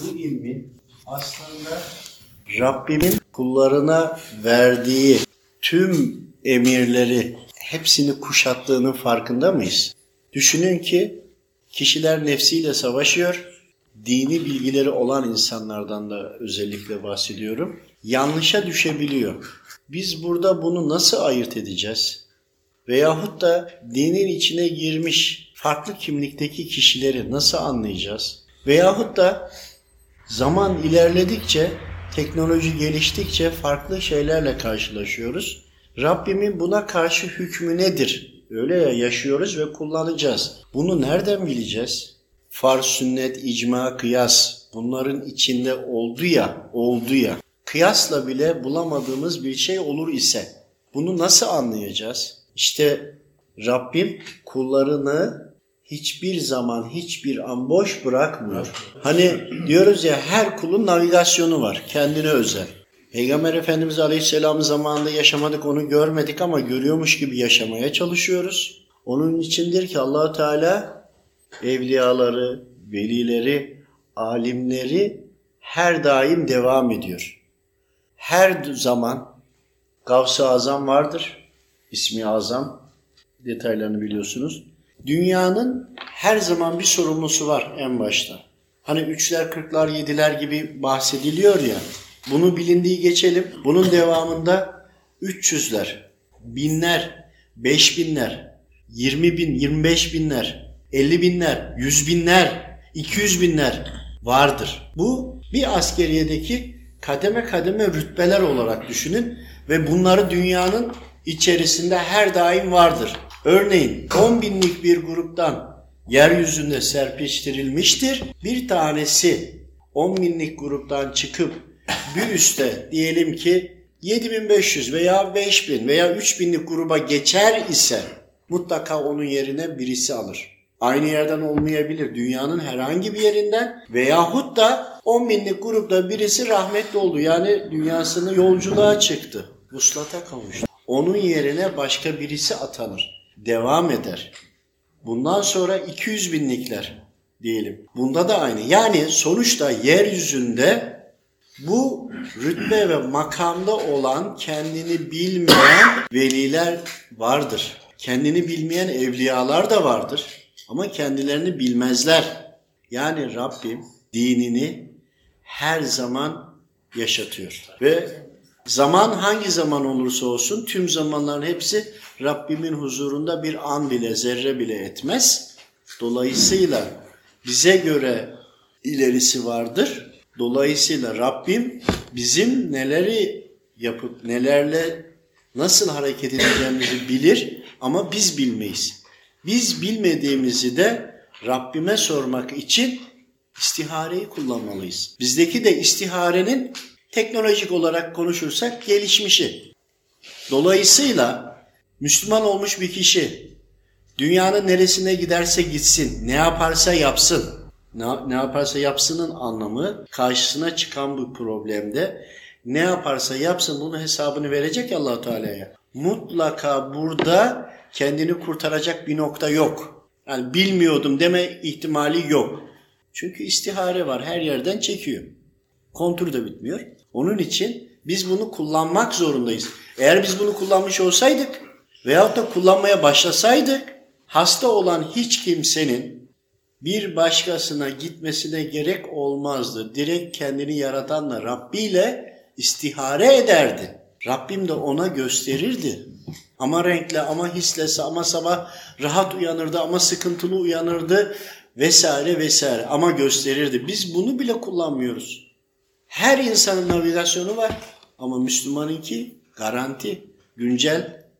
bu ilmin aslında Rabbimin kullarına verdiği tüm emirleri hepsini kuşattığının farkında mıyız? Düşünün ki kişiler nefsiyle savaşıyor. Dini bilgileri olan insanlardan da özellikle bahsediyorum. Yanlışa düşebiliyor. Biz burada bunu nasıl ayırt edeceğiz? Veyahut da dinin içine girmiş farklı kimlikteki kişileri nasıl anlayacağız? Veyahut da zaman ilerledikçe, teknoloji geliştikçe farklı şeylerle karşılaşıyoruz. Rabbimin buna karşı hükmü nedir? Öyle ya yaşıyoruz ve kullanacağız. Bunu nereden bileceğiz? Farz, sünnet, icma, kıyas bunların içinde oldu ya, oldu ya. Kıyasla bile bulamadığımız bir şey olur ise bunu nasıl anlayacağız? İşte Rabbim kullarını hiçbir zaman hiçbir an boş bırakmıyor. Hani diyoruz ya her kulun navigasyonu var kendine özel. Peygamber Efendimiz Aleyhisselam zamanında yaşamadık onu görmedik ama görüyormuş gibi yaşamaya çalışıyoruz. Onun içindir ki allah Teala evliyaları, velileri, alimleri her daim devam ediyor. Her zaman Gavs-ı Azam vardır. ismi Azam. Detaylarını biliyorsunuz. Dünyanın her zaman bir sorumlusu var en başta. Hani üçler, kırklar, yediler gibi bahsediliyor ya. Bunu bilindiği geçelim. Bunun devamında 300'ler, binler, beş binler, 20 bin, 25 binler, 50 binler, 100 binler, 200 binler vardır. Bu bir askeriyedeki kademe kademe rütbeler olarak düşünün ve bunları dünyanın içerisinde her daim vardır. Örneğin 10 binlik bir gruptan yeryüzünde serpiştirilmiştir. Bir tanesi 10 binlik gruptan çıkıp bir üste diyelim ki 7500 veya 5000 veya 3000'lik gruba geçer ise mutlaka onun yerine birisi alır. Aynı yerden olmayabilir. Dünyanın herhangi bir yerinden veyahut da 10 binlik grupta birisi rahmetli oldu. Yani dünyasını yolculuğa çıktı. Vuslata kavuştu. Onun yerine başka birisi atanır. Devam eder. Bundan sonra 200 binlikler diyelim. Bunda da aynı. Yani sonuçta yeryüzünde bu rütbe ve makamda olan kendini bilmeyen veliler vardır. Kendini bilmeyen evliyalar da vardır. Ama kendilerini bilmezler. Yani Rabbim dinini her zaman yaşatıyor. Ve zaman hangi zaman olursa olsun tüm zamanların hepsi Rabbimin huzurunda bir an bile zerre bile etmez. Dolayısıyla bize göre ilerisi vardır. Dolayısıyla Rabbim bizim neleri yapıp nelerle nasıl hareket edeceğimizi bilir ama biz bilmeyiz. Biz bilmediğimizi de Rabbime sormak için istihareyi kullanmalıyız. Bizdeki de istiharenin teknolojik olarak konuşursak gelişmişi. Dolayısıyla Müslüman olmuş bir kişi dünyanın neresine giderse gitsin, ne yaparsa yapsın, ne, ne yaparsa yapsının anlamı karşısına çıkan bu problemde ne yaparsa yapsın bunun hesabını verecek allah Teala'ya. Mutlaka burada kendini kurtaracak bir nokta yok. Yani bilmiyordum deme ihtimali yok. Çünkü istihare var her yerden çekiyor. Kontur da bitmiyor. Onun için biz bunu kullanmak zorundayız. Eğer biz bunu kullanmış olsaydık veyahut da kullanmaya başlasaydık hasta olan hiç kimsenin bir başkasına gitmesine gerek olmazdı. Direkt kendini yaratanla Rabbi ile istihare ederdi. Rabbim de ona gösterirdi. Ama renkle, ama hislese, ama sabah rahat uyanırdı, ama sıkıntılı uyanırdı vesaire vesaire. Ama gösterirdi. Biz bunu bile kullanmıyoruz. Her insanın navigasyonu var. Ama Müslümanınki garanti, güncel